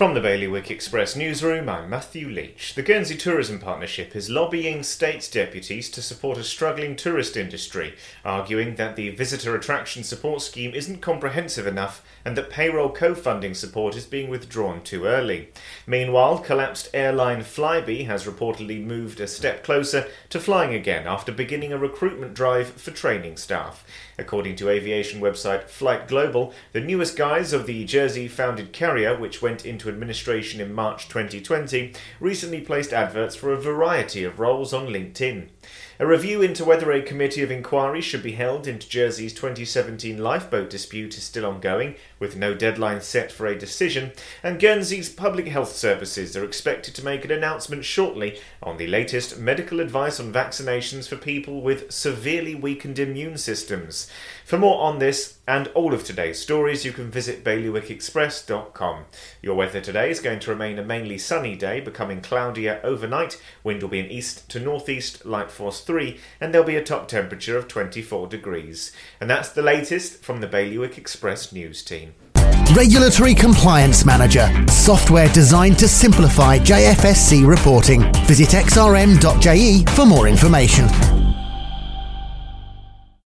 From the Bailiwick Express newsroom, I'm Matthew Leach. The Guernsey Tourism Partnership is lobbying state deputies to support a struggling tourist industry, arguing that the visitor attraction support scheme isn't comprehensive enough and that payroll co funding support is being withdrawn too early. Meanwhile, collapsed airline Flybe has reportedly moved a step closer to flying again after beginning a recruitment drive for training staff. According to aviation website Flight Global, the newest guise of the Jersey founded carrier, which went into administration in March 2020, recently placed adverts for a variety of roles on LinkedIn. A review into whether a committee of inquiry should be held into Jersey's 2017 lifeboat dispute is still ongoing, with no deadline set for a decision, and Guernsey's public health services are expected to make an announcement shortly on the latest medical advice on vaccinations for people with severely weakened immune systems. For more on this and all of today's stories, you can visit bailiwickexpress.com. Your weather today is going to remain a mainly sunny day, becoming cloudier overnight. Wind will be in east to northeast, light force 3, and there'll be a top temperature of 24 degrees. And that's the latest from the Bailiwick Express news team. Regulatory Compliance Manager, software designed to simplify JFSC reporting. Visit xrm.je for more information.